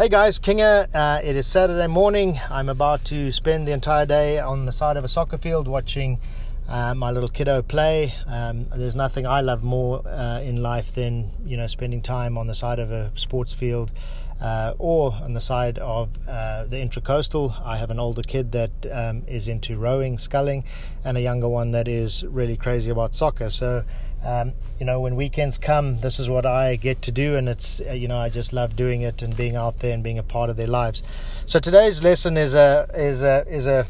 Hey guys, Kinga. Uh, it is Saturday morning. I'm about to spend the entire day on the side of a soccer field watching uh, my little kiddo play. Um, there's nothing I love more uh, in life than you know spending time on the side of a sports field uh, or on the side of uh, the intracoastal. I have an older kid that um, is into rowing, sculling, and a younger one that is really crazy about soccer. So um, you know, when weekends come, this is what I get to do, and it's uh, you know I just love doing it and being out there and being a part of their lives. So today's lesson is a is a is a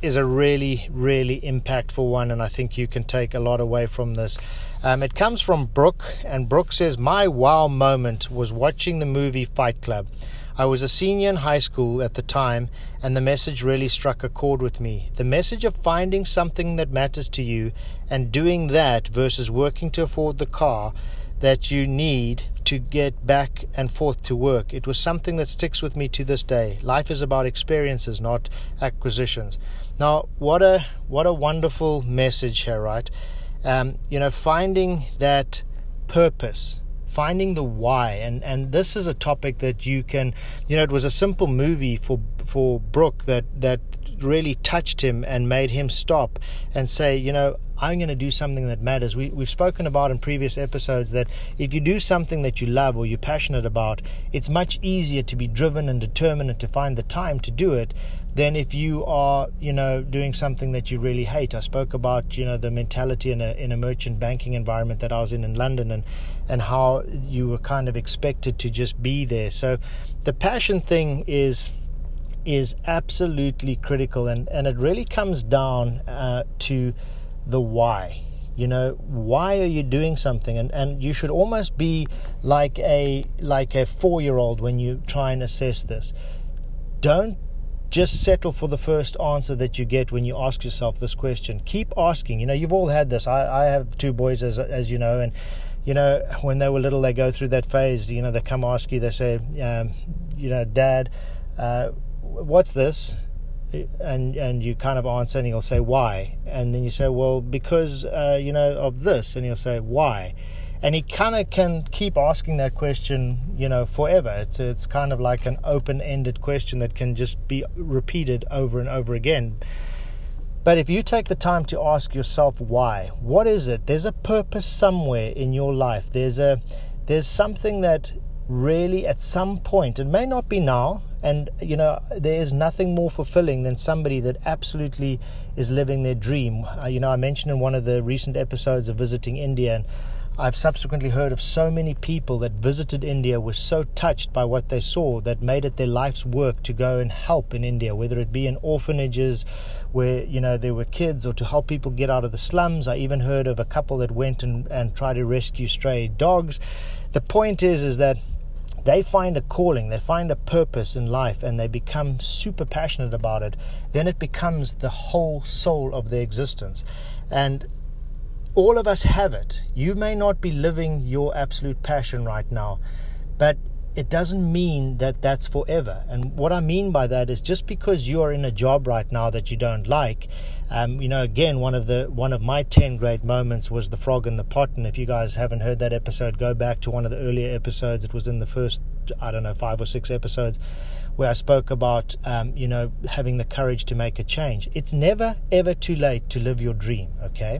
is a really really impactful one, and I think you can take a lot away from this. Um, it comes from Brooke, and Brooke says, "My wow moment was watching the movie Fight Club." I was a senior in high school at the time, and the message really struck a chord with me. The message of finding something that matters to you and doing that versus working to afford the car that you need to get back and forth to work. It was something that sticks with me to this day. Life is about experiences, not acquisitions. Now, what a what a wonderful message here, right? Um, you know, finding that purpose finding the why. And and this is a topic that you can you know it was a simple movie for for Brooke that that really touched him and made him stop and say you know I'm going to do something that matters. We, we've spoken about in previous episodes that if you do something that you love or you're passionate about, it's much easier to be driven and determined and to find the time to do it than if you are, you know, doing something that you really hate. I spoke about, you know, the mentality in a in a merchant banking environment that I was in in London, and and how you were kind of expected to just be there. So, the passion thing is is absolutely critical, and and it really comes down uh, to the why. You know why are you doing something? And and you should almost be like a like a 4 year old when you try and assess this. Don't just settle for the first answer that you get when you ask yourself this question. Keep asking. You know you've all had this. I, I have two boys as as you know and you know when they were little they go through that phase you know they come ask you they say um, you know dad uh, what's this and and you kind of answer and he'll say why? And then you say well because uh, you know of this. And he'll say why? And he kind of can keep asking that question you know forever. It's it's kind of like an open-ended question that can just be repeated over and over again. But if you take the time to ask yourself why what is it? There's a purpose somewhere in your life. There's a there's something that really at some point it may not be now and, you know, there is nothing more fulfilling than somebody that absolutely is living their dream. Uh, you know, I mentioned in one of the recent episodes of visiting India, and I've subsequently heard of so many people that visited India were so touched by what they saw that made it their life's work to go and help in India, whether it be in orphanages where, you know, there were kids or to help people get out of the slums. I even heard of a couple that went and, and tried to rescue stray dogs. The point is, is that they find a calling, they find a purpose in life, and they become super passionate about it, then it becomes the whole soul of their existence. And all of us have it. You may not be living your absolute passion right now, but it doesn't mean that that's forever. And what I mean by that is just because you are in a job right now that you don't like, um, you know, again, one of the one of my ten great moments was the frog in the pot. And if you guys haven't heard that episode, go back to one of the earlier episodes. It was in the first, I don't know, five or six episodes where I spoke about, um, you know, having the courage to make a change. It's never ever too late to live your dream. Okay,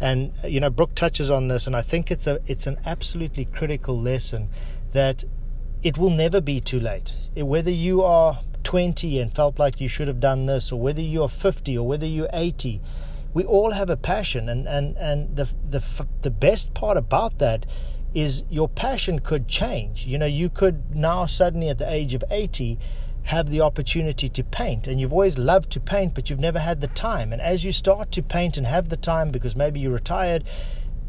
and you know, Brooke touches on this, and I think it's a it's an absolutely critical lesson that it will never be too late. Whether you are 20 and felt like you should have done this, or whether you're 50 or whether you're 80, we all have a passion. And, and, and the, the, the best part about that is your passion could change. You know, you could now suddenly at the age of 80 have the opportunity to paint and you've always loved to paint but you've never had the time and as you start to paint and have the time because maybe you're retired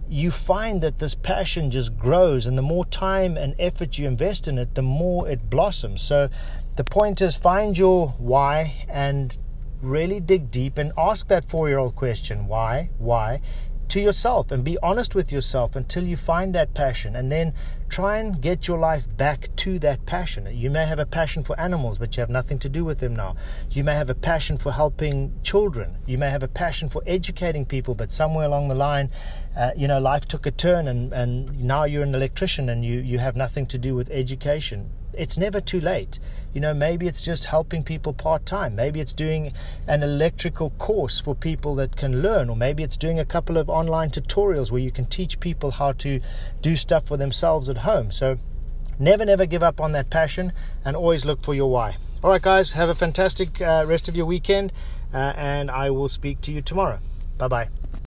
you find that this passion just grows, and the more time and effort you invest in it, the more it blossoms. So, the point is find your why and really dig deep and ask that four year old question why, why, to yourself and be honest with yourself until you find that passion and then try and get your life back to that passion. You may have a passion for animals, but you have nothing to do with them now. You may have a passion for helping children. You may have a passion for educating people, but somewhere along the line, uh, you know, life took a turn and, and now you're an electrician and you, you have nothing to do with education it's never too late. You know, maybe it's just helping people part time. Maybe it's doing an electrical course for people that can learn, or maybe it's doing a couple of online tutorials where you can teach people how to do stuff for themselves at home. So, never, never give up on that passion and always look for your why. All right, guys, have a fantastic uh, rest of your weekend, uh, and I will speak to you tomorrow. Bye bye.